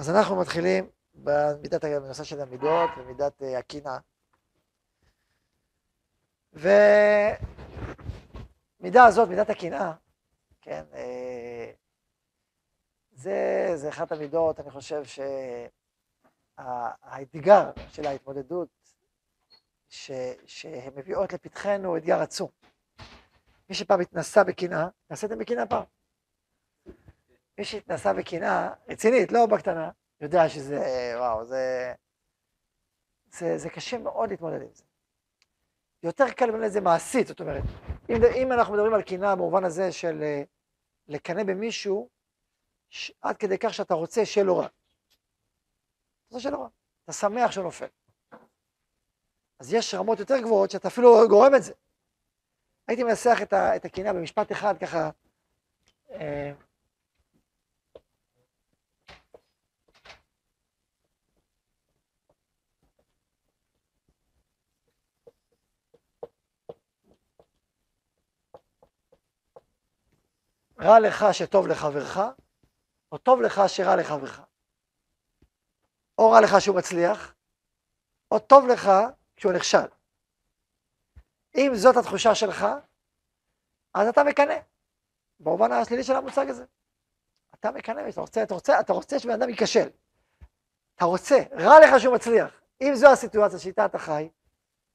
אז אנחנו מתחילים במידת, בנושא של המידות ומידת אה, הקנאה. ומידה הזאת, מידת הקנאה, כן, אה, זה, זה אחת המידות, אני חושב שהאתגר של ההתמודדות ש, שהן מביאות לפתחנו הוא אתגר עצום. מי שפעם התנסה בקנאה, נעשיתם בקנאה פעם. מי שהתנסה בקנאה, רצינית, לא בקטנה, יודע שזה, וואו, זה, זה, זה קשה מאוד להתמודד עם זה. יותר קל לבנות את זה מעשית, זאת אומרת, אם, אם אנחנו מדברים על קנאה במובן הזה של אה, לקנא במישהו, ש, עד כדי כך שאתה רוצה שיהיה לו רע. אתה רוצה שיהיה לו רע, אתה שמח שהוא נופל. אז יש רמות יותר גבוהות שאתה אפילו גורם את זה. הייתי מנסח את הקנאה במשפט אחד, ככה, אה, רע לך שטוב לחברך, או טוב לך שרע לחברך. או רע לך שהוא מצליח, או טוב לך כשהוא נכשל. אם זאת התחושה שלך, אז אתה מקנא. במובן השלילי של המושג הזה. אתה מקנא, אתה רוצה, אתה רוצה, אתה רוצה שבן אדם ייכשל. אתה רוצה, רע לך שהוא מצליח. אם זו הסיטואציה שאיתה אתה חי,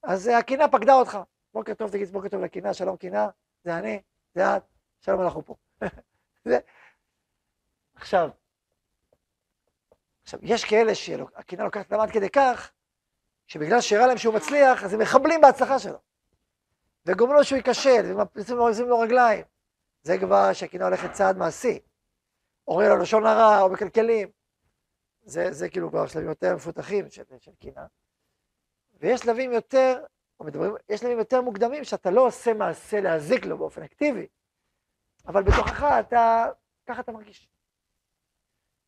אז הקנאה פקדה אותך. בוקר טוב, תגיד בוקר טוב לקנאה, שלום קנאה, זה אני, זה את, שלום אנחנו פה. זה... עכשיו, עכשיו, יש כאלה שהקנאה לוקחת להם עד כדי כך, שבגלל שהראה להם שהוא מצליח, אז הם מחבלים בהצלחה שלו. וגומרים לו שהוא ייכשל, ומפריסים לו רגליים. זה כבר שהקנאה הולכת צעד מעשי. אומרים לו לשון הרע, או מקלקלים. זה, זה כאילו כבר שלבים יותר מפותחים של, של קנאה. ויש שלבים יותר, או מדברים, יש שלבים יותר מוקדמים שאתה לא עושה מעשה להזיק לו באופן אקטיבי, אבל בתוכך אתה, ככה אתה מרגיש.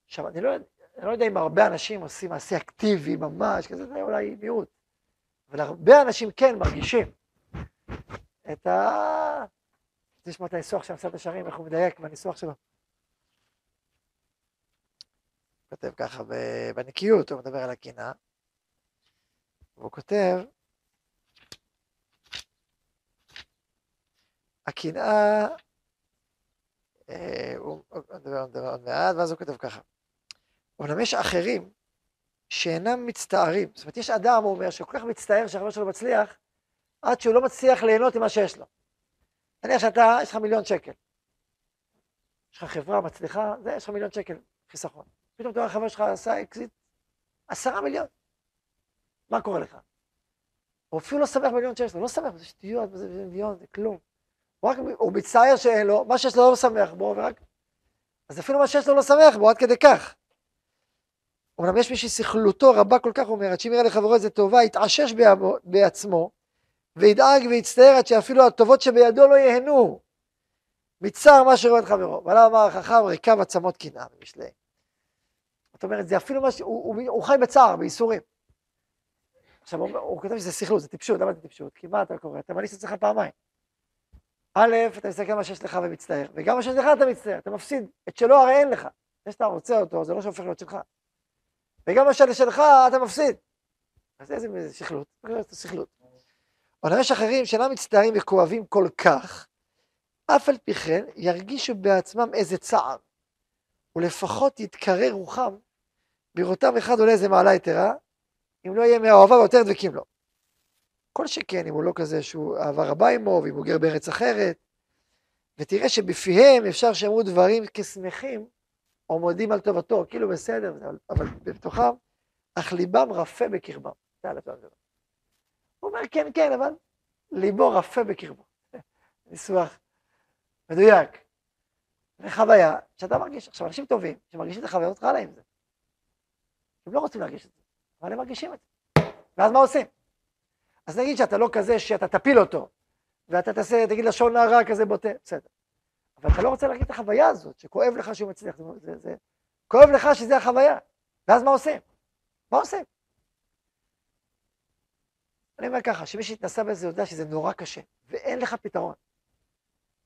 עכשיו, אני לא, אני לא יודע אם הרבה אנשים עושים מעשה אקטיבי ממש, כזה זה אולי מיעוט, אבל הרבה אנשים כן מרגישים את ה... רוצה לשמוע את הניסוח של מסעת השערים, איך הוא מדייק בניסוח שלו. הוא כותב ככה בנקיות, הוא מדבר על הקנאה, והוא כותב, הקנאה אה, הוא מדבר עוד מעט, ואז הוא כותב ככה. אבל יש אחרים שאינם מצטערים. זאת אומרת, יש אדם, הוא אומר, שכל כך מצטער שהחבר שלו מצליח, עד שהוא לא מצליח ליהנות ממה שיש לו. נניח שאתה, יש לך מיליון שקל. יש לך חברה מצליחה, זה, יש לך מיליון שקל חיסכון. פתאום אתה רואה חבר שלך עשה אקזיט, עשרה מיליון. מה קורה לך? הוא אפילו לא שמח במיליון שיש לו, לא שמח, זה שטויות, זה מיליון, זה כלום. הוא רק, הוא מצטער שאין לו, מה שיש לו לא שמח בו, ורק... אז אפילו מה שיש לו לא שמח בו, עד כדי כך. אומנם יש מי שסכלותו רבה כל כך, אומרת, שאם יראה לחברו איזה טובה, יתעשש בעצמו, וידאג ויצטער עד שאפילו הטובות שבידו לא ייהנו. מצער מה שרואה את חברו. ועליו אמר החכם, ריקב עצמות קנאה במשלי. זאת אומרת, זה אפילו מה ש... הוא, הוא, הוא חי בצער, בייסורים. עכשיו, הוא, הוא כותב שזה סכלות, זה טיפשות, למה זה טיפשות? כי מה אתה קורא? אתה מעניש את עצמך פעמיים. א', אתה מסתכל מה שיש לך ומצטער, וגם מה שיש לך אתה מצטער, אתה מפסיד. את שלו הרי אין לך. זה שאתה רוצה אותו, זה לא שהופך להיות שלך. וגם מה שלך אתה מפסיד. אז איזה שכלות? זה שכלות. אבל יש אחרים שאינם מצטערים וכואבים כל כך, אף על פי כן ירגישו בעצמם איזה צער, ולפחות יתקרר רוחם בראותם אחד עולה איזה מעלה יתרה, אם לא יהיה מאוהביו יותר דבקים לו. כל שכן, אם הוא לא כזה שהוא רבה עמו, ואם הוא גר בארץ אחרת, ותראה שבפיהם אפשר שאמרו דברים כשמחים, או מודים על טובתו, כאילו בסדר, אבל בתוכם, אך ליבם רפה בקרבם. הוא אומר, כן, כן, אבל ליבו רפה בקרבו. ניסוח מדויק. זה חוויה שאתה מרגיש. עכשיו, אנשים טובים שמרגישים את החוויות, רע להם זה. הם לא רוצים להרגיש את זה, אבל הם מרגישים את זה. ואז מה עושים? אז נגיד שאתה לא כזה שאתה תפיל אותו, ואתה תעשה, תגיד לשון הרע כזה בוטה, בסדר. אבל אתה לא רוצה להגיד את החוויה הזאת, שכואב לך שהוא מצליח, זה, זה, זה, כואב לך שזה החוויה. ואז מה עושים? מה עושים? אני אומר ככה, שמי שהתנסה בזה יודע שזה נורא קשה, ואין לך פתרון.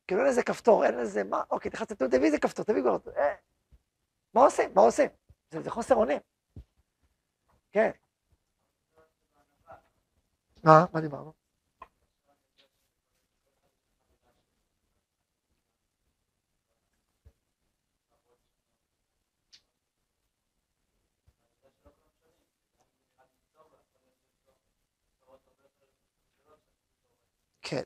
כאילו אין איזה כפתור, אין איזה, מה, אוקיי, תכנס, תביא איזה כפתור, תביא כבר, אה, מה עושים? מה עושים? זה, זה חוסר אונים. כן. מה? מה דיברנו? כן.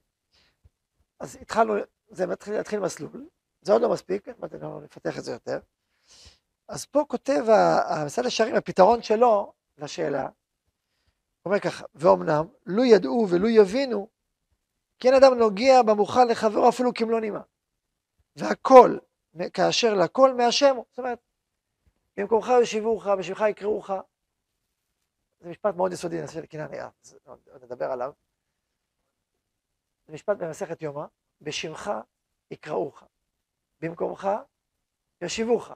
אז התחלנו, זה מתחיל להתחיל מסלול, זה עוד לא מספיק, אנחנו נפתח את זה יותר. אז פה כותב המסעד השערים, הפתרון שלו לשאלה, אומר ככה, ואומנם, לו ידעו ולו יבינו, כי אין אדם נוגע במוכן לחברו אפילו כמלוא נימה. והכל, כאשר לכל מהשם זאת אומרת, במקומך יושיבוך, בשמך יקראוך. זה משפט מאוד יסודי, נעשה של קנאה נראה, עוד נדבר עליו. זה משפט במסכת יומא, בשמך יקראוך, במקומך יושיבוך.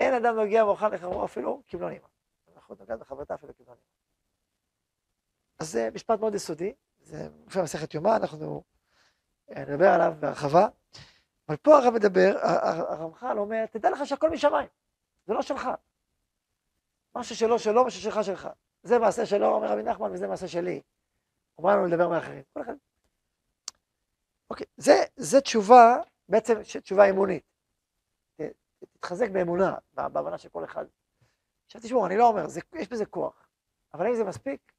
אין אדם נוגע מוכן לחברו אפילו כמלוא נימה. אנחנו נוגע בחברתה אפילו כמלוא נימה. אז זה משפט מאוד יסודי, זה מופיע במסכת יומא, אנחנו אה, נדבר עליו בהרחבה. אבל פה הרב מדבר, הרמח"ל אומר, תדע לך שהכל משמיים, זה לא שלך. מה ששלו שלו, מה ששלך שלך. זה מעשה שלו, אומר רבי נחמן, וזה מעשה שלי. אומר לנו לדבר מאחרים. כל אחד. אוקיי, זה, זה תשובה, בעצם תשובה אמונית. תתחזק באמונה, בהבנה של כל אחד. עכשיו תשמעו, אני לא אומר, זה, יש בזה כוח, אבל האם זה מספיק?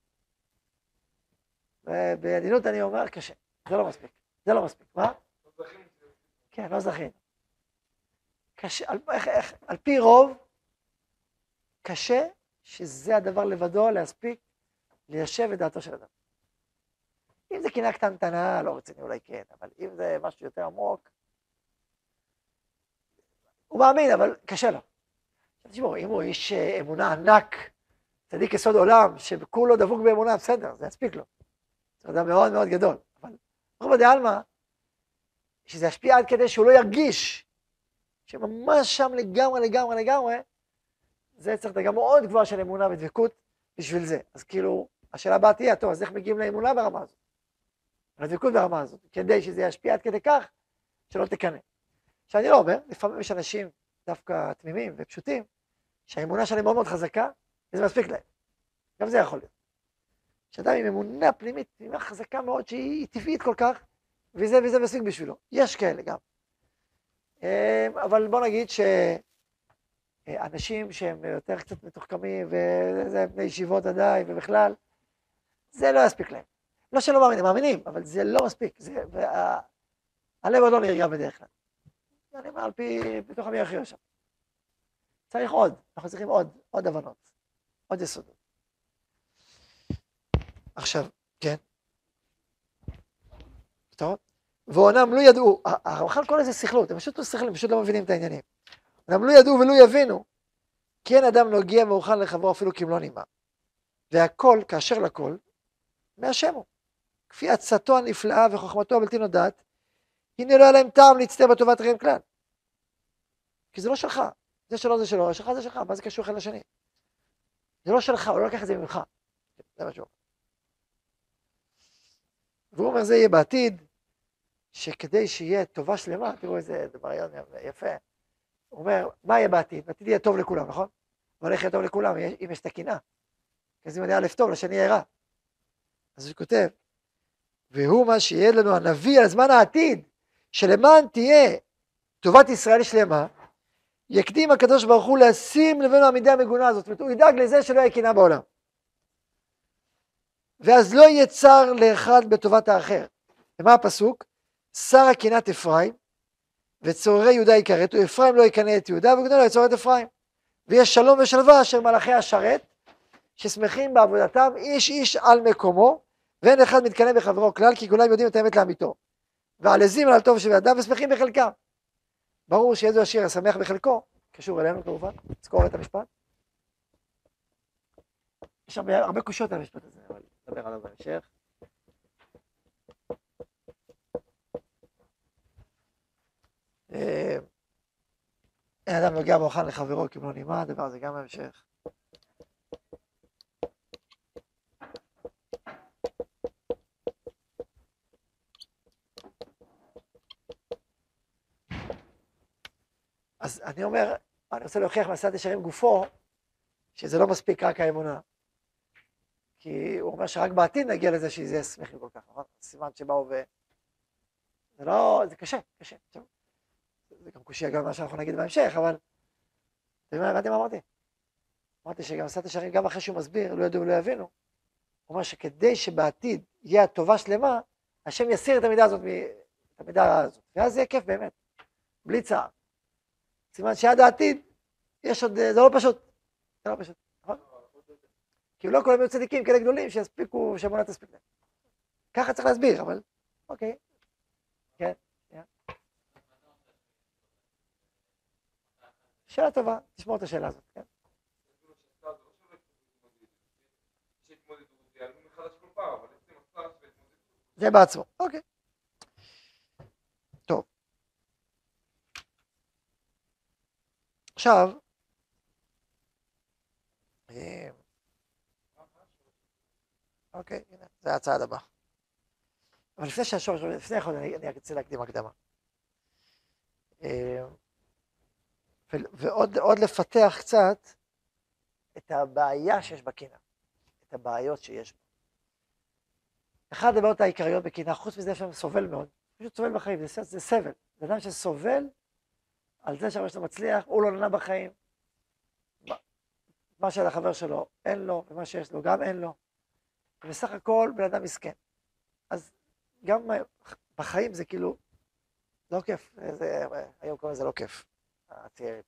בעדינות אני אומר, קשה, זה לא מספיק, זה לא מספיק, מה? כן, לא זכינו. קשה, על, איך, איך, על פי רוב, קשה שזה הדבר לבדו להספיק ליישב את דעתו של אדם. אם זה קינה קטנטנה, לא רציני אולי כן, אבל אם זה משהו יותר עמוק, הוא מאמין, אבל קשה לו. תשמעו, אם הוא איש אה, אמונה ענק, צדיק יסוד עולם, שכולו דבוק באמונה, בסדר, זה יספיק לו. זה אדם מאוד מאוד גדול. אבל רוב עלמא, שזה ישפיע עד כדי שהוא לא ירגיש שממש שם לגמרי, לגמרי, לגמרי, זה צריך דרגה מאוד גבוהה של אמונה ודבקות בשביל זה. אז כאילו, השאלה הבאה תהיה, טוב, אז איך מגיעים לאמונה ברמה הזאת? לדבקות ברמה הזאת, כדי שזה ישפיע עד כדי כך שלא תקנא. שאני לא אומר, לפעמים יש אנשים דווקא תמימים ופשוטים, שהאמונה שלהם מאוד מאוד חזקה, וזה מספיק להם. גם זה יכול להיות. שאדם עם אמונה פנימית, אמונה חזקה מאוד, שהיא טבעית כל כך, וזה וזה מספיק בשבילו. יש כאלה גם. אמ, אבל בוא נגיד שאנשים שהם יותר קצת מתוחכמים, וזה בני ישיבות עדיין, ובכלל, זה לא יספיק להם. לא שלא מאמינים, מאמינים, אבל זה לא מספיק. זה, וה... הלב עוד לא נרגע בדרך כלל. אני אומר על פי, בתוך עמי הכי יושב. צריך עוד, אנחנו צריכים עוד, עוד הבנות, עוד יסודות. עכשיו, כן. טוב. ועונם לא ידעו, הרמח"ל קורא לזה סכלות, הם פשוט לא שכלים, פשוט לא מבינים את העניינים. עונם לא ידעו ולא יבינו, כי אין אדם נוגע מאוחן לחברו אפילו כמלוא נימה. והכל, כאשר לכל, מהשם הוא. כפי עצתו הנפלאה וחוכמתו הבלתי נודעת, הנה לא היה להם טעם להצטער בטובת אחרים כלל. כי זה לא שלך, זה שלו זה שלו, שלך זה שלך, מה זה קשור אחד לשני? זה לא שלך, הוא לא לקח את זה ממך. זה מה שהוא אומר. והוא אומר, זה יהיה בעתיד, שכדי שיהיה טובה שלמה, תראו איזה רעיון יפה. הוא אומר, מה יהיה בעתיד? בעתיד יהיה טוב לכולם, נכון? אבל איך יהיה טוב לכולם אם יש את הקנאה? אז אם אני א' טוב, לשני יהיה רע. אז הוא כותב, והוא מה שיהיה לנו הנביא על זמן העתיד, שלמען תהיה טובת ישראל שלמה, יקדים הקדוש ברוך הוא לשים לבנו המידה המגונה הזאת, זאת אומרת, הוא ידאג לזה שלא יהיה קנאה בעולם. ואז לא יהיה צר לאחד בטובת האחר. ומה הפסוק? שרה קנאת אפרים, וצוררי יהודה יכרתו, אפרים לא יקנא את יהודה, וגדול לא יצור את אפרים. ויש שלום ושלווה אשר מלאכי השרת, ששמחים בעבודתם איש איש על מקומו, ואין אחד מתקנא בחברו כלל, כי כולם יודעים את האמת לאמיתו. ועל עזים על טוב שבעדם ושמחים בחלקם. ברור שאיזו השיר השמח בחלקו, קשור אלינו כמובן, זכור את המשפט. יש הרבה, הרבה קושיות על המשפט הזה, אבל נדבר עליו בהמשך. אה, אין אדם נוגע באוכל לחברו כמלוא נימה, הדבר הזה גם בהמשך. אז אני אומר, אני רוצה להוכיח מעשיית ישרים גופו, שזה לא מספיק רק האמונה. כי הוא אומר שרק בעתיד נגיע לזה שזה שמחים כל כך, נכון? סימן שבאו ו... זה לא, זה קשה, קשה. טוב. זה גם קושי גם מה שאנחנו נגיד בהמשך, אבל... אתה יודע, הבנתי מה אמרתי? אמרתי שגם עשת ישרים, גם אחרי שהוא מסביר, לא ידעו ולא יבינו. הוא אומר שכדי שבעתיד יהיה הטובה שלמה, השם יסיר את המידה הזאת, את המידה הזאת. ואז יהיה כיף באמת, בלי צער. סימן שעד העתיד, יש עוד, זה לא פשוט. זה לא פשוט? כי לא כולם יהיו צדיקים כאלה גדולים שיספיקו, שהאמונה תספיק להם. ככה צריך להסביר, אבל אוקיי. כן, כן. שאלה טובה, תשמור את השאלה הזאת, כן. זה בעצמו, אוקיי. טוב. עכשיו, אה, אוקיי, הנה, זה הצעד הבא. אבל לפני שהשורש, לפני יכול, אני, אני רוצה להקדים הקדמה. אה, ועוד לפתח קצת את הבעיה שיש בקנאה, את הבעיות שיש בה. אחת הבעיות העיקריות בקנאה, חוץ מזה שהוא סובל מאוד, פשוט סובל בחיים, זה, זה סבל. זה אדם שסובל על זה שהרבה שלו מצליח, הוא לא נהנה בחיים. מה שלחבר שלו אין לו, ומה שיש לו גם אין לו. ובסך הכל בן אדם מסכן. אז גם בחיים זה כאילו לא כיף, זה, היום קוראים לזה לא כיף, הצעירים,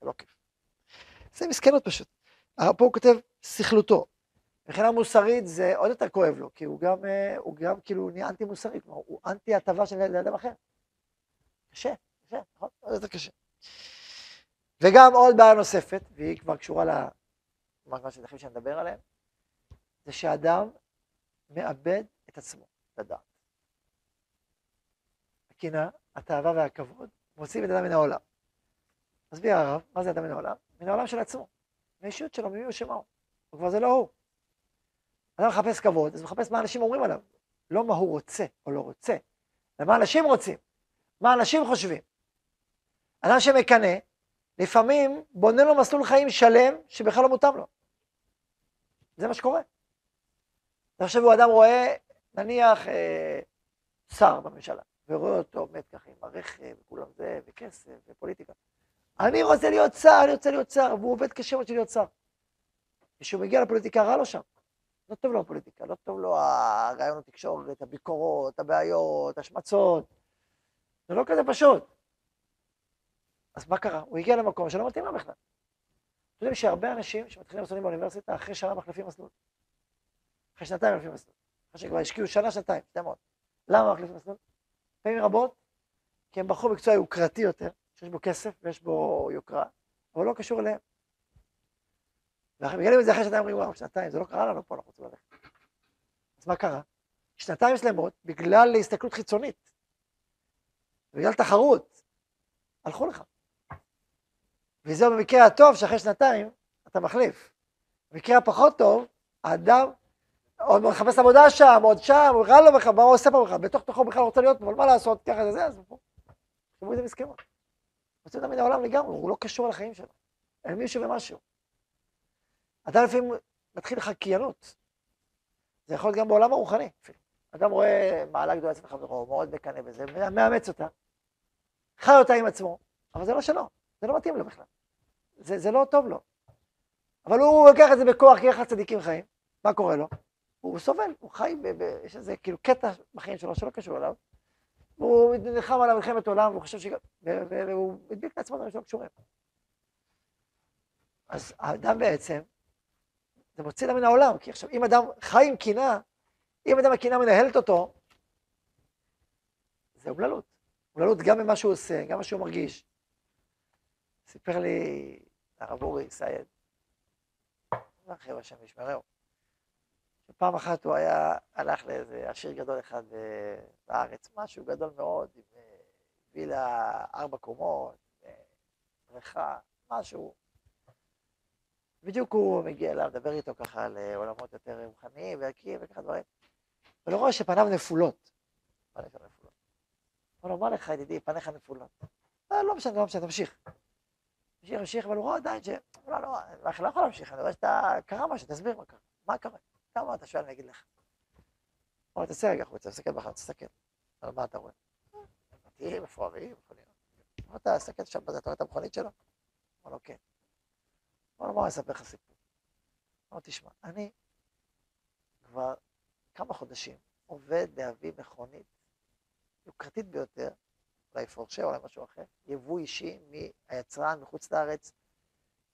זה לא כיף. זה מסכנות פשוט. פה הוא כותב סכלותו. מבחינה מוסרית זה עוד יותר כואב לו, כי הוא גם, הוא גם כאילו נהיה אנטי מוסרי, כלומר הוא אנטי הטבה של אדם אחר. קשה, קשה, נכון? עוד יותר קשה. וגם עוד בעיה נוספת, והיא כבר קשורה למה שתכף שנדבר עליהם, זה שאדם מאבד את עצמו לדעת. הקנאה, התאווה והכבוד מוציאים את אדם מן העולם. מסביר הרב, מה זה אדם מן העולם? מן העולם של עצמו, מהאישיות שלו, ממי הוא שמעו. הוא כבר זה לא הוא. אדם מחפש כבוד, אז הוא מחפש מה אנשים אומרים עליו. לא מה הוא רוצה או לא רוצה, אלא מה אנשים רוצים, מה אנשים חושבים. אדם שמקנא, לפעמים בונה לו מסלול חיים שלם שבכלל לא מותאם לו. זה מה שקורה. עכשיו הוא אדם רואה, נניח, אה, שר בממשלה, ורואה אותו עומד ככה עם הרכב, וכולם זה, וכסף, ופוליטיקה. אני רוצה להיות שר, אני רוצה להיות שר, והוא עובד קשה מאוד להיות שר. כשהוא מגיע לפוליטיקה, רע לו שם. לא טוב לו הפוליטיקה, לא טוב לו הרעיון התקשורת, הביקורות, הבעיות, השמצות. זה לא כזה פשוט. אז מה קרה? הוא הגיע למקום שלא מתאים לו בכלל. אתם יודעים שהרבה אנשים שמתחילים מסלולים באוניברסיטה, אחרי שנה מחליפים מסלול. אחרי שנתיים מחליפים מסלול. אחרי שכבר השקיעו שנה, שנתיים, מאוד. למה מחליפים מסלול? פעמים רבות, כי הם בחרו מקצוע יוקרתי יותר, שיש בו כסף ויש בו יוקרה, אבל לא קשור אליהם. ואנחנו מגלים את זה אחרי שנתיים, אומרים, וואו, שנתיים, זה לא קרה לנו פה, אנחנו רוצים ללכת. אז מה קרה? שנתיים שלמות, בגלל הסתכלות חיצונית, בגלל תחרות, הלכו לך. וזהו במקרה הטוב, שאחרי שנתיים אתה מחליף. במקרה הפחות טוב, האדם עוד מחפש עבודה שם, עוד שם, הוא בכלל לא בכלל, מה הוא עושה פה בכלל? בתוך תוכו בכלל רוצה להיות פה, אבל מה לעשות, ככה זה זה, אז הוא תראו איזה מסכנות. יוצא אותם מן העולם לגמרי, הוא לא קשור לחיים שלו. אין מישהו ומשהו. אדם לפעמים מתחיל חקיינות. זה יכול להיות גם בעולם הרוחני. אדם רואה מעלה גדולה אצל חברו, מאוד מקנא בזה, מאמץ אותה, חי אותה עם עצמו, אבל זה לא שלו, זה לא מתאים לו בכלל. זה, זה לא טוב לו. אבל הוא לוקח את זה בכוח, כי איך הצדיקים חיים? מה קורה לו? הוא סובל, הוא חי, ב, ב, יש איזה כאילו קטע בחיים שלו שלא קשור אליו. הוא נלחם על מלחמת עולם, והוא חושב ש... והוא הדביק לעצמו דברים שלא קשורים. אז האדם בעצם, זה מוציא לה מן העולם, כי עכשיו, אם אדם חי עם קינה, אם אדם הקינה מנהלת אותו, זה אומללות. אומללות גם במה שהוא עושה, גם מה שהוא מרגיש. סיפר לי הרב אורי סייד, החבר'ה שם ישמרהו, שפעם אחת הוא היה, הלך לאיזה עשיר גדול אחד בארץ, משהו גדול מאוד, עם אה, וילה ארבע קומות, אה, בריכה, משהו. בדיוק הוא מגיע אליו, מדבר איתו ככה על אה, עולמות יותר רוחניים וערכיים וככה דברים. ולא רואה שפניו נפולות. פניו נפולות. הוא אומר לך ידידי, פניך נפולות. לא משנה, לא משנה, תמשיך. המשיך, המשיך, אבל הוא רואה עדיין ש... לא, לא, אני לא יכול להמשיך, אני רואה שאתה... קרה משהו, תסביר מה קרה. מה קרה? אתה שואל, אני אגיד לך. הוא אומר, תעשה רגע החוצה, תסתכל בחר, תסתכל. על מה אתה רואה? בתים מפוארים, מכוניות. אתה תסתכל שם בזה, אתה רואה את המכונית שלו? אמר לו, כן. אמר לו, בוא אני אספר לך סיפור. אמר לו, תשמע, אני כבר כמה חודשים עובד להביא מכונית יוקרתית ביותר, אולי פורשה, אולי משהו אחר, יבוא אישי מהיצרן מחוץ לארץ.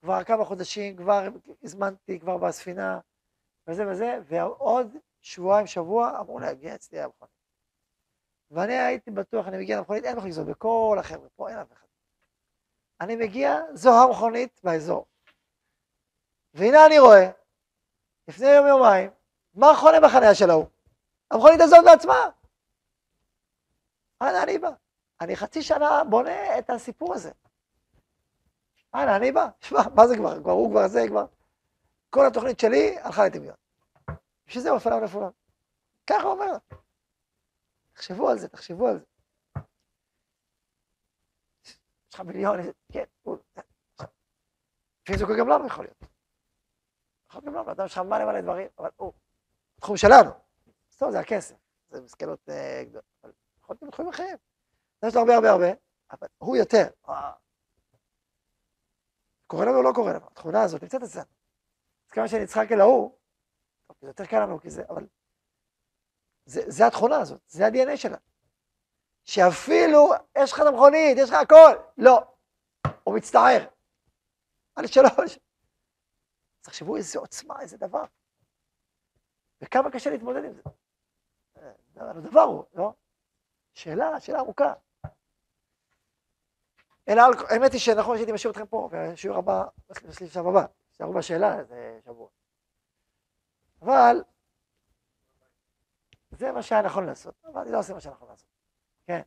כבר כמה חודשים, כבר הזמנתי, כבר בספינה, וזה וזה, ועוד שבועיים, שבוע, אמור להגיע אצלי המכונית. ואני הייתי בטוח, אני מגיע למכונית, אין מכונית כזאת, בכל החבר'ה, פה אין אף אחד. אני מגיע, זו המכונית באזור. והנה אני רואה, לפני יום יומיים, מה חונה בחניה של ההוא? המכונית הזאת בעצמה. אנה אני בא? אני חצי שנה בונה את הסיפור הזה. אנה אני בא? שמע, מה זה כבר? כבר הוא כבר זה, כבר... כל התוכנית שלי הלכה לטמיון. בשביל זה הוא הפעלה ולפעולה. ככה הוא אומר. תחשבו על זה, תחשבו על זה. יש לך מיליון, כן, הוא... זה גם לנו יכול להיות. יכול גם לנו, אדם יש לך מלא מלא דברים, אבל הוא, תחום שלנו. טוב, זה הכסף, זה מסכנות אה, גדולות, יכול להיות גם בתחומים אחרים. יש לו הרבה הרבה הרבה, אבל הוא יותר. קורה לנו או לא קורה לנו? התכונה הזאת נמצאת אצלנו. כמה שנצחק אל ההוא, זה יותר קל לנו, כי זה, אבל... זה, זה התכונה הזאת, זה ה-DNA שלה. שאפילו, יש לך את המכונית, יש לך הכל, לא. הוא מצטער. על שלוש. תחשבו איזה עוצמה, איזה דבר. וכמה קשה להתמודד עם זה. הדבר הוא, לא? שאלה, שאלה ארוכה. אלא, האמת היא שנכון שהייתי משאיר אתכם פה, והשיעור הבא, לי עכשיו הבא, תשארו בשאלה איזה שבוע. אבל, זה מה שהיה נכון לעשות, אבל אני לא עושה מה שנכון לעשות. כן.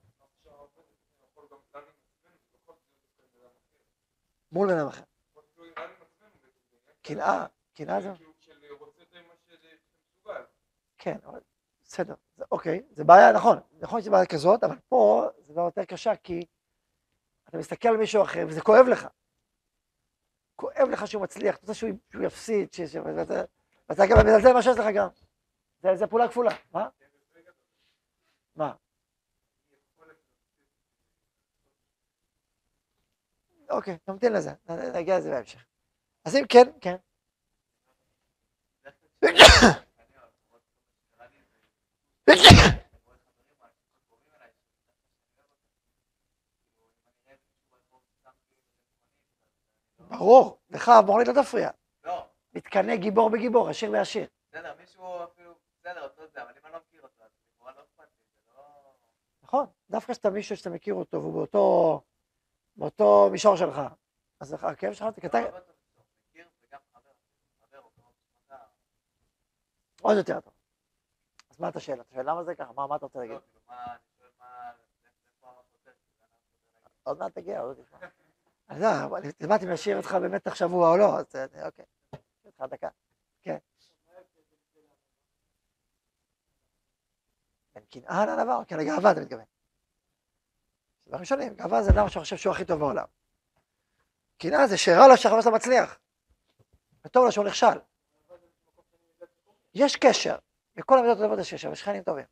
מול בן אדם אחר. קנאה, קנאה זה... כן, אבל בסדר, אוקיי, זה בעיה, נכון, נכון שזה בעיה כזאת, אבל פה זה בעיה יותר קשה, כי אתה מסתכל על מישהו אחר וזה כואב לך. כואב לך שהוא מצליח, אתה רוצה שהוא יפסיד, ואתה גם מזלזל מה שיש לך גם. זה פעולה כפולה, מה? מה? אוקיי, נמתין לזה, נגיע לזה בהמשך. אז אם כן, כן. ברור, לך המורנית לא תפריע. לא. מתקנא גיבור בגיבור, עשיר בעשיר. בסדר, מישהו אפילו, בסדר, אותו זה, אבל אם אני לא מכיר אותו, אז לכאורה לא אכפת לי, זה לא... נכון, דווקא כשאתה מישהו שאתה מכיר אותו, והוא באותו, באותו מישור שלך, אז הכאב שלך, אתה... עוד יותר טוב. אז מה אתה שואל? אתה שואל למה זה ככה? מה אתה רוצה להגיד? לא, כאילו, להגיד? עוד מעט תגיע, עוד תשמע. אני יודע, אבל אם להשאיר אותך במתח שבוע או לא, אז אה, אוקיי. יש לך דקה. כן. בין קנאה לענווה, כן, לגאווה אתה מתכוון. דברים שונים, גאווה זה אדם שחושב שהוא הכי טוב בעולם. קנאה זה שרע לו שהחבר שלו מצליח. וטוב לו שהוא נכשל. יש קשר, בכל המידות הטובות יש קשר, ושכנים טובים.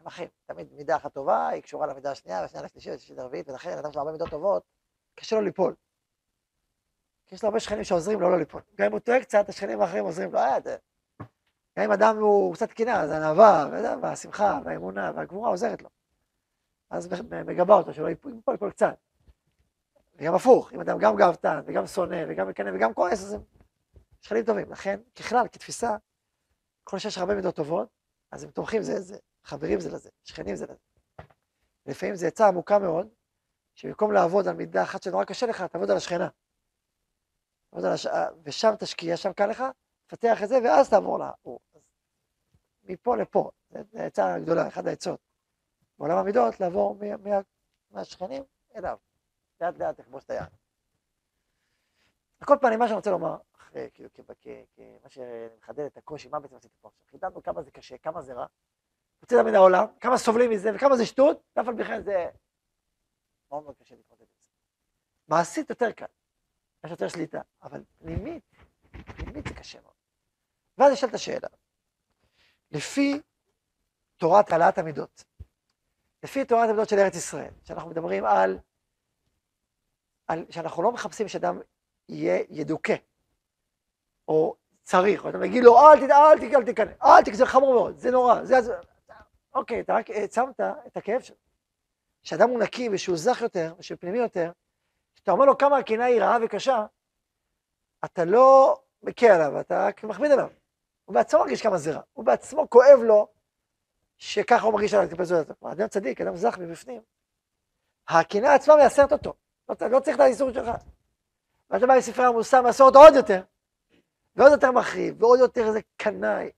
הם אחים, תמיד מידה אחת טובה, היא קשורה למידה השנייה, והשנייה לשלישית, לשלישית לרביעית, ולכן אדם של הרבה מידות טובות, קשה לו ליפול. יש לו הרבה שכנים שעוזרים לו לא ליפול. גם אם הוא טועה קצת, השכנים האחרים עוזרים לו, אה, זה... גם אם אדם הוא קצת קנאה, אז הענווה, והשמחה, והאמונה, והגבורה עוזרת לו. אז מגבה אותו, שלא ייפול, ייפול קצת. וגם הפוך, אם אדם גם גאוותן, וגם שונא, וגם מקנא, וגם כועס, אז הם שכנים טובים. לכן, ככלל, כתפיסה, כל שיש הרבה מידות טובות, אז הם תומכים זה זה, חברים זה לזה, שכנים זה לזה. לפעמים זו עצה עמוקה מאוד, שבמקום לעבוד על מידה אחת שנורא קשה לך, תעבוד על השכנה. תעבוד על הש... ושם תשקיע, שם קל לך, תפתח את זה, ואז תעבור לה. מפה לפה, זו עצה גדולה, אחת העצות. בעולם המידות, לעבור מה... מה... מהשכנים אליו. לאט לאט תכבוש את היד. על כל פנים, מה שאני רוצה לומר, אחרי, כאילו, כמה שמחדד את הקושי, מה בעצם עשיתי פה עכשיו? חידדנו כמה זה קשה, כמה זה רע. יוצא מן העולם, כמה סובלים מזה וכמה זה שטות, ואף על פי כן זה מאוד מאוד קשה להתמודד עם זה. מעשית יותר קל. יש יותר שליטה, אבל פנימית, פנימית זה קשה מאוד. ואז נשאלת השאלה, לפי תורת העלאת המידות, לפי תורת המידות של ארץ ישראל, שאנחנו מדברים על, על שאנחנו לא מחפשים שאדם יהיה ידוכא, או צריך, או אתה מגיד לו, אל תדע, אל תיכנס, אל תקרא, זה חמור מאוד, זה נורא, זה... זה... אוקיי, אתה רק העצמת את הכאב שלו. כשאדם הוא נקי ושהוא זך יותר, ושהוא פנימי יותר, כשאתה אומר לו כמה הקנאה היא רעה וקשה, אתה לא מקל עליו, אתה רק מכביד עליו. הוא בעצמו מרגיש כמה זה רע, הוא בעצמו כואב לו שככה הוא מרגיש עליו כלפי זולת. אדם צדיק, אדם זך מבפנים. הקנאה עצמה מייסרת אותו, לא, לא צריך את האיסור שלך. ואתה בא בספרי המוסר, מייסר אותו עוד יותר, ועוד יותר מחריב, ועוד יותר איזה קנאי.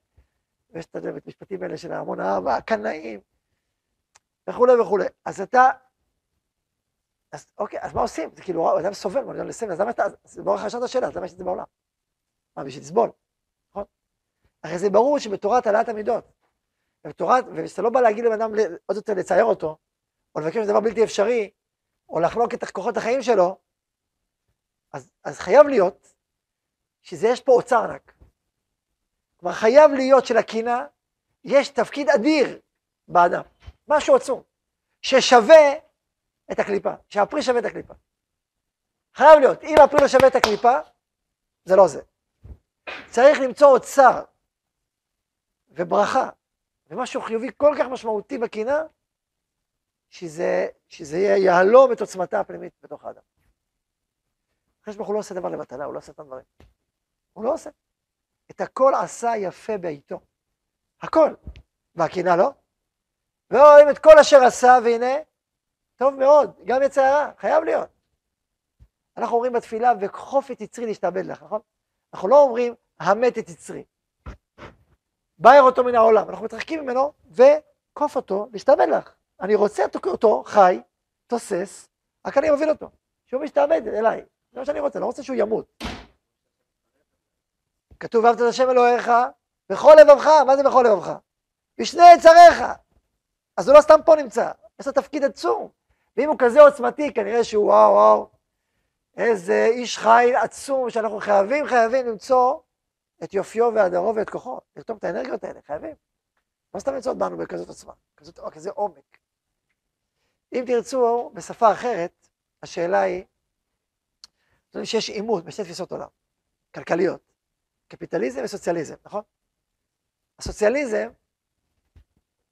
ויש את המשפטים האלה של המון אהבה, הקנאים, וכולי וכולי. אז אתה, אז אוקיי, אז מה עושים? זה כאילו, אדם סובל, מה אדם לסבל, אז למה אתה, זה ברור לך את השאלה, אז למה יש את זה בעולם? מה, בשביל לסבול, נכון? הרי זה ברור שבתורת העלאת המידות, ובתורת, ושאתה לא בא להגיד לבן אדם עוד יותר לצייר אותו, או לבקש דבר בלתי אפשרי, או לחלוק את כוחות החיים שלו, אז, אז חייב להיות שזה יש פה אוצר ענק. כלומר, חייב להיות שלקינה יש תפקיד אדיר באדם, משהו עצום, ששווה את הקליפה, שהפרי שווה את הקליפה. חייב להיות, אם הפרי לא שווה את הקליפה, זה לא זה. צריך למצוא אוצר וברכה ומשהו חיובי כל כך משמעותי בקינה, שזה, שזה יהלום את עוצמתה הפנימית בתוך האדם. הקדוש ברוך הוא לא עושה דבר לבטלה, הוא לא עושה את הדברים. הוא לא עושה. את הכל עשה יפה בעיתו. הכל. והקינה לא? ורואים את כל אשר עשה, והנה, טוב מאוד, גם יצא הרע, חייב להיות. אנחנו אומרים בתפילה, וכחוף את יצרי להשתעבד לך, נכון? אנחנו לא אומרים, המת את יצרי. בער אותו מן העולם, אנחנו מתרחקים ממנו, וכוף אותו להשתעבד לך. אני רוצה אותו חי, תוסס, רק אני מוביל אותו, שהוא משתעבד אליי. זה מה שאני רוצה, לא רוצה שהוא ימות. כתוב ואהבת את השם אלוהיך בכל לבבך, מה זה בכל לבבך? בשני יצריך. אז הוא לא סתם פה נמצא, יש לו תפקיד עצום. ואם הוא כזה עוצמתי, כנראה שהוא וואו וואו, איזה איש חיל עצום שאנחנו חייבים, חייבים למצוא את יופיו והדרו ואת כוחו, לרתום את האנרגיות האלה, חייבים. לא סתם למצוא בנו בכזאת עוצמה, כזאת, כזה עומק. אם תרצו, בשפה אחרת, השאלה היא, שיש עימות בשתי תפיסות עולם, כלכליות. קפיטליזם וסוציאליזם, נכון? הסוציאליזם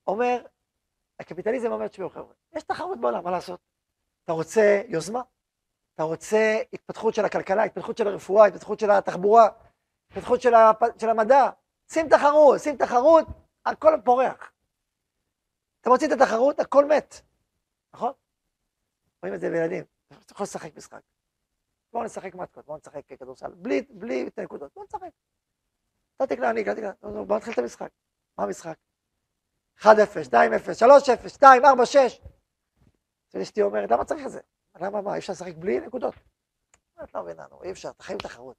אומר, הקפיטליזם אומר, תשמעו חבר'ה, יש תחרות בעולם, מה לעשות? אתה רוצה יוזמה? אתה רוצה התפתחות של הכלכלה, התפתחות של הרפואה, התפתחות של התחבורה, התפתחות של, הפ... של המדע? שים תחרות, שים תחרות, הכל פורח. אתה מוציא את התחרות, הכל מת, נכון? רואים את זה בילדים, אתה יכול לשחק משחק. בואו נשחק מתקות, בואו נשחק כדורסל, בלי, בלי את הנקודות, בואו נשחק. אתה תקלע, אני אקלע, בואו נתחיל את המשחק. מה המשחק? 1-0, 2-0, 3-0, 2, 4, 6. אשתי אומרת, למה צריך את זה? למה מה, אי אפשר לשחק בלי נקודות? את לא מבינה, אי אפשר, אתה חייב תחרות.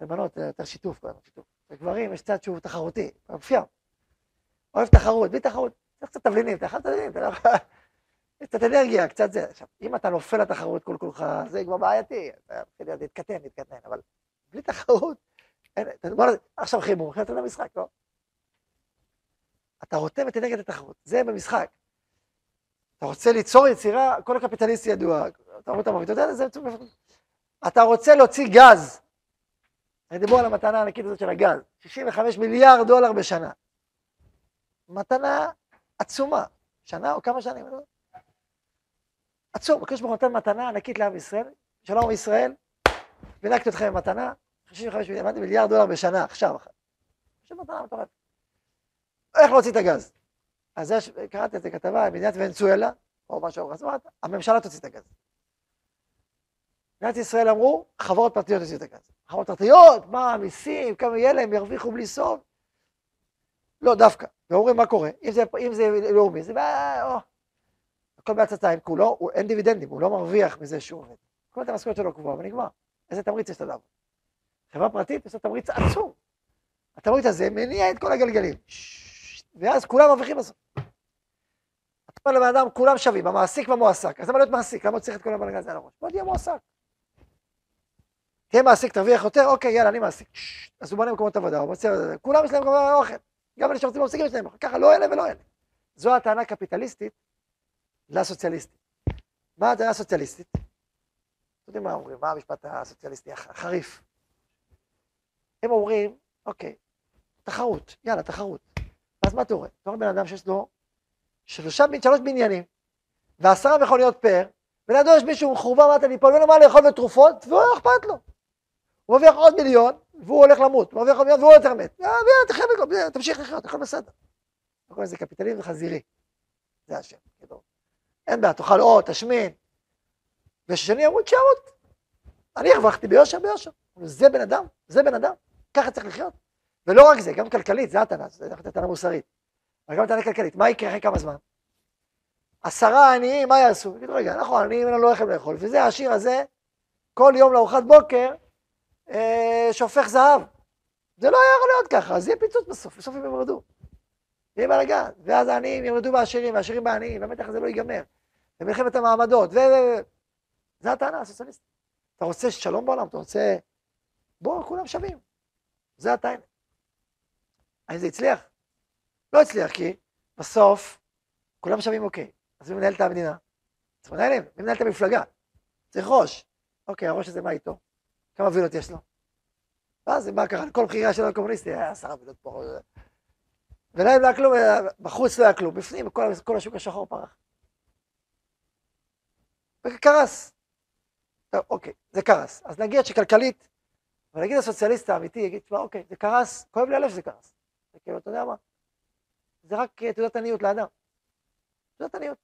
זה בנות, יותר שיתוף, שיתוף. לגברים יש צד שהוא תחרותי, מופיע. אוהב תחרות, בלי תחרות, צריך קצת תבלינים, אתה יכול תבלינים, אתה לא יכול... קצת אנרגיה, קצת זה. עכשיו, אם אתה נופל לתחרות כל כולך, זה כבר בעייתי, אתה מתחיל להתקטן, להתקטן, אבל בלי תחרות. עכשיו חימום, אתה למשחק, לא? אתה רותם את אנרגיית התחרות, זה במשחק. אתה רוצה ליצור יצירה, כל הקפיטליסט ידוע, אתה רואה המוביל, אתה יודע, זה... אתה רוצה להוציא גז. דיברו על המתנה הענקית הזאת של הגז, 65 מיליארד דולר בשנה. מתנה עצומה, שנה או כמה שנים, לא עצום, הקדוש ברוך הוא נותן מתנה ענקית לעם ישראל, שלום ישראל, וינקתי אתכם במתנה, 65 מיליארד דולר בשנה, עכשיו. עכשיו מתנה מטורפת. איך להוציא את הגז? אז יש, קראתי את הכתבה, מדינת ונצואלה, או משהו, אז אמרת, הממשלה תוציא את הגז. מדינת ישראל אמרו, חברות פרטיות יוציאו את הגז. חברות פרטיות, מה, מיסים, כמה יהיה להם, ירוויחו בלי סוף. לא, דווקא. ואומרים, מה קורה? אם זה, אם זה לאומי, זה... או, הכל בעצתיים כולו, הוא, אין דיבידנדים, הוא לא מרוויח מזה שהוא עובד. כל המשכורת שלו קבועה ונגמר. איזה תמריץ יש לדבר? חברה פרטית יש לה תמריץ עצום. התמריץ הזה מניע את כל הגלגלים. ואז כולם מרוויחים בסוף. אתה אומר לבן אדם, כולם שווים, המעסיק והמועסק. אז למה להיות מעסיק? למה צריך את כל הבלגן הזה על הראש? בוא תהיה מועסק. תהיה מעסיק, תרוויח יותר, אוקיי, יאללה, אני מעסיק. אז הוא בונה מקומות עבודה, הוא מוציא, כולם יש להם מקומות אוכל. גם אלה שרוצים להשיג יש להם אוכל. ככה, לא אלה ולא אלה. זו הטענה הקפיטליסטית לסוציאליסטית. מה הטענה הסוציאליסטית? אתם יודעים מה אומרים? מה המשפט הסוציאליסטי הח- החריף? הם אומרים, אוקיי, תחרות, יאללה, תחרות. אז מה אתה רואה? אתה רואה בן אדם שיש לו שלושה, שלוש בניינים, ועשרה מכוניות פאר, ולידו יש מישהו מחורבן מטה ליפול, ואין לו מה לאכול ותרופות, והוא לא אכפת לו. הוא מרוויח עוד מיליון, והוא הולך למות, הוא מרוויח עוד מיליון והוא יותר מת. בגלל, תמשיך לחיות, הכל בסדר. הכל זה קפיטליזם חזירי. זה השם, כאילו. אין בעיה, תאכל עוד, תשמין. וששני אמרו 900. אני הרווחתי ביושר ביושר. זה בן אדם, זה בן אדם, ככה צריך לחיות. ולא רק זה, גם כלכלית, זה הטענה, זה הטענה מוסרית. אבל גם הטענה כלכלית, מה יקרה אחרי כמה זמן? עשרה עניים, מה יעשו? יגידו, רגע, נכון, עניים אין לנו לחם לאכול, וזה העשיר הזה, כל יום לארוחת בוקר, אה, שופך זהב. זה לא יכול להיות ככה, אז יהיה פיצוץ בסוף, בסוף הם ימרדו. יהיה בלאגן, ואז העניים ימרדו בעשירים, והעשירים בעניים, והמתח הזה לא ייגמר. ומלחמת המעמדות, ו... ו... זה הטענה הסוציאליסטית. אתה רוצה שלום בעולם, אתה רוצה... בואו, כולם שווים. זה הטענה. האם זה הצליח? לא הצליח, כי בסוף כולם שווים אוקיי. אז מי מנהל את המדינה? צריך מנהלים, מי מנהל את המפלגה? צריך ראש. אוקיי, הראש הזה מה איתו? כמה וילות יש לו? ואז מה קרה? כל בחירה שלו לקומוניסטי, היה עשרה וילות פה. ולהם לא היה כלום, אה, בחוץ לא היה כלום, בפנים כל, כל השוק השחור פרח. וקרס. טוב, אוקיי, זה קרס. אז נגיד שכלכלית, אבל נגיד הסוציאליסט האמיתי יגיד, תשמע, אוקיי, זה קרס, כואב לי הלב שזה קרס. זה כאילו, אתה יודע מה? זה רק אה, תעודת עניות לאדם. תעודת עניות.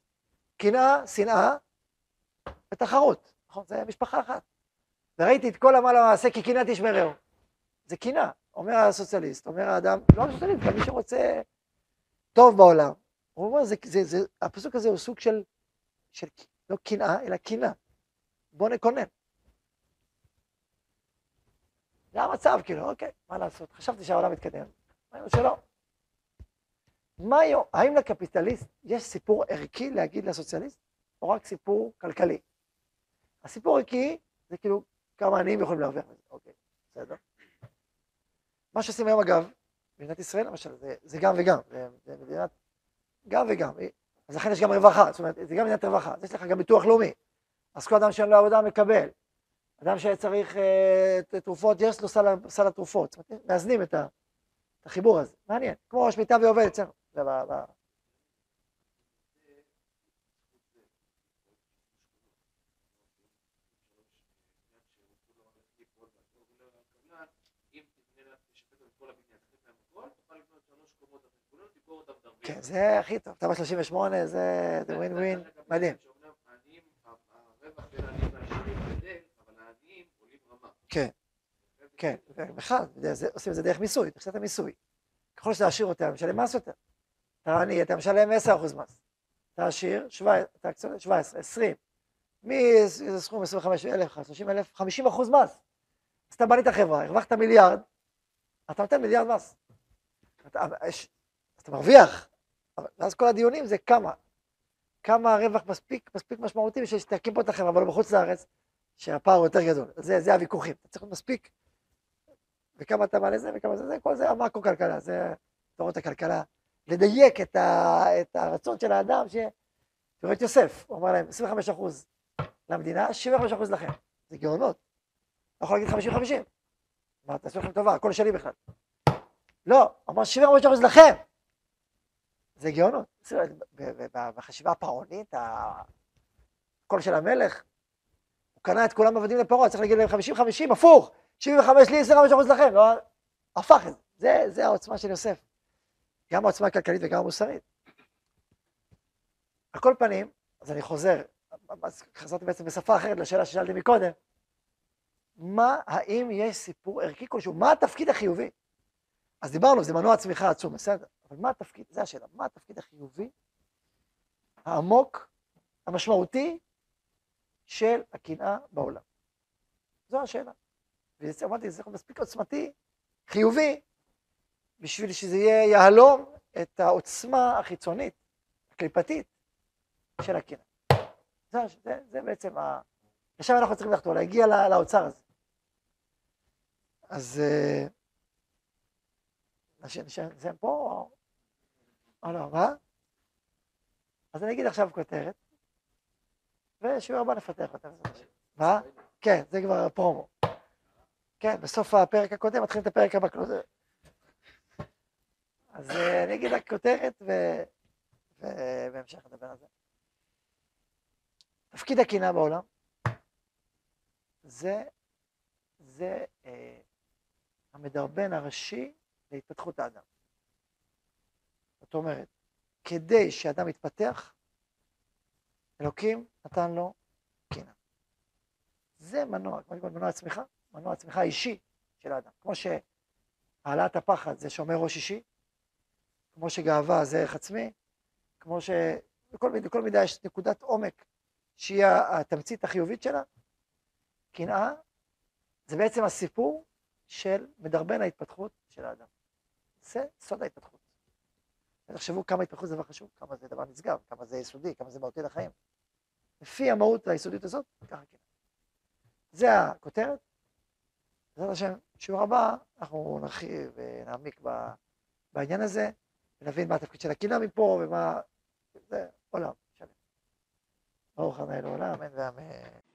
קנאה, שנאה ותחרות. נכון? זה משפחה אחת. וראיתי את כל עמל המעשה כי קנאת איש מרעהו. זה קנאה, אומר הסוציאליסט, אומר האדם, לא הסוציאליסט, גם מי שרוצה טוב בעולם. הוא אומר, זה, זה, זה, הפסוק הזה הוא סוג של, של לא קנאה, אלא קנאה. בוא נקונן. זה המצב, כאילו, אוקיי, מה לעשות? חשבתי שהעולם מתקדם, ראינו שלא. מה היום, האם לקפיטליסט יש סיפור ערכי להגיד לסוציאליסט, או רק סיפור כלכלי? הסיפור ערכי זה כאילו כמה עניים יכולים להרוויח מזה, אוקיי, בסדר. מה שעושים היום אגב, במדינת ישראל למשל, זה, זה גם וגם, זה, זה מדינת גם וגם, אז לכן יש גם רווחה, זאת אומרת, זה גם מדינת רווחה, אז יש לך גם ביטוח לאומי, אז כל אדם שאין לו עבודה מקבל, אדם שצריך אה, תרופות, יש לו סל, סל התרופות, זאת אומרת, מאזנים את, ה, את החיבור הזה, מעניין, כמו שמיטה ועובד אצלנו, זה ב, ב, כן, זה הכי טוב, תמ"א 38 זה זה ווין ווין, מדהים. כן, כן, זה- זה- עושים את זה דרך מיסוי, תחשב את המיסוי. ככל שאתה עשיר יותר, משלם מס יותר. אתה עני, אתה משלם 10% מס. אתה עשיר, 17, אתה קצת- 17, 20. מאיזה סכום 25 אלף, 30 אלף, 50 אחוז מס. אז אתה בנית חברה, הרווחת מיליארד, אתה נותן מיליארד מס. אתה, אתה מרוויח, ואז כל הדיונים זה כמה. כמה הרווח מספיק, מספיק משמעותי בשביל שתקים פה את החברה, אבל בחוץ לארץ, שהפער הוא יותר גדול. זה, זה הוויכוחים. אתה צריך להיות מספיק, וכמה אתה מעלה זה וכמה זה, זה, כל זה המקרו-כלכלה, זה תורות הכלכלה. לדייק את, ה, את הרצון של האדם, ש... תראו את יוסף, הוא אמר להם 25 אחוז למדינה, 75 אחוז לכם. זה גאונות. לא יכול להגיד 50-50. אמר, תעשו לכם טובה, הכל שלי בכלל. לא, אמר 75 אחוז לכם. זה גאונות. בחשיבה הפרעונית, הקול של המלך, הוא קנה את כולם עבדים לפרעה, צריך להגיד להם 50-50, הפוך, 75 לי, 25 אחוז לכם, לא, הפך את זה. זה, העוצמה של יוסף. גם העוצמה הכלכלית וגם המוסרית. על כל פנים, אז אני חוזר, אז חזרתי בעצם בשפה אחרת לשאלה ששאלתי מקודם, מה, האם יש סיפור ערכי כלשהו? מה התפקיד החיובי? אז דיברנו, זה מנוע צמיחה עצום, בסדר, אבל מה התפקיד, זו השאלה, מה התפקיד החיובי, העמוק, המשמעותי, של הקנאה בעולם? זו השאלה. ואמרתי, זה מספיק עוצמתי, חיובי, בשביל שזה יהיה יהלום את העוצמה החיצונית, הקליפתית, של הקנאה. זה, זה, זה בעצם ה... לשם אנחנו צריכים לחתור, להגיע לא, לאוצר הזה. אז אה, נסיים פה או- או לא, מה? אז אני אגיד עכשיו כותרת, ושיעור הבא נפתח אותה. מה? כן, זה כבר פרומו. כן, בסוף הפרק הקודם מתחילים את הפרק הבא. אז אה, אני אגיד רק כותרת ובהמשך נדבר על זה. תפקיד הקנאה בעולם זה, זה אה, המדרבן הראשי להתפתחות האדם. זאת אומרת, כדי שאדם יתפתח, אלוקים נתן לו קנאה. זה מנוע, כמו שקוראים מנוע הצמיחה, מנוע הצמיחה האישי של האדם. כמו שהעלאת הפחד זה שומר ראש אישי, כמו שגאווה זה ערך עצמי, כמו ש... בכל, מידה- בכל מידה יש נקודת עומק שהיא התמצית החיובית שלה. קנאה זה בעצם הסיפור של מדרבן ההתפתחות של האדם. זה סוד ההתפתחות. תחשבו כמה התפתחות זה דבר חשוב, כמה זה דבר נשגב, כמה זה יסודי, כמה זה מהותי לחיים. לפי המהות והיסודיות הזאת, ככה כן. זה הכותרת. בעזרת השם, שיעור הבא, אנחנו נרחיב ונעמיק בעניין הזה, ונבין מה התפקיד של הקנאה מפה, ומה... זה עולם שלם. ברוך ה' לעולם, אמן ואמן.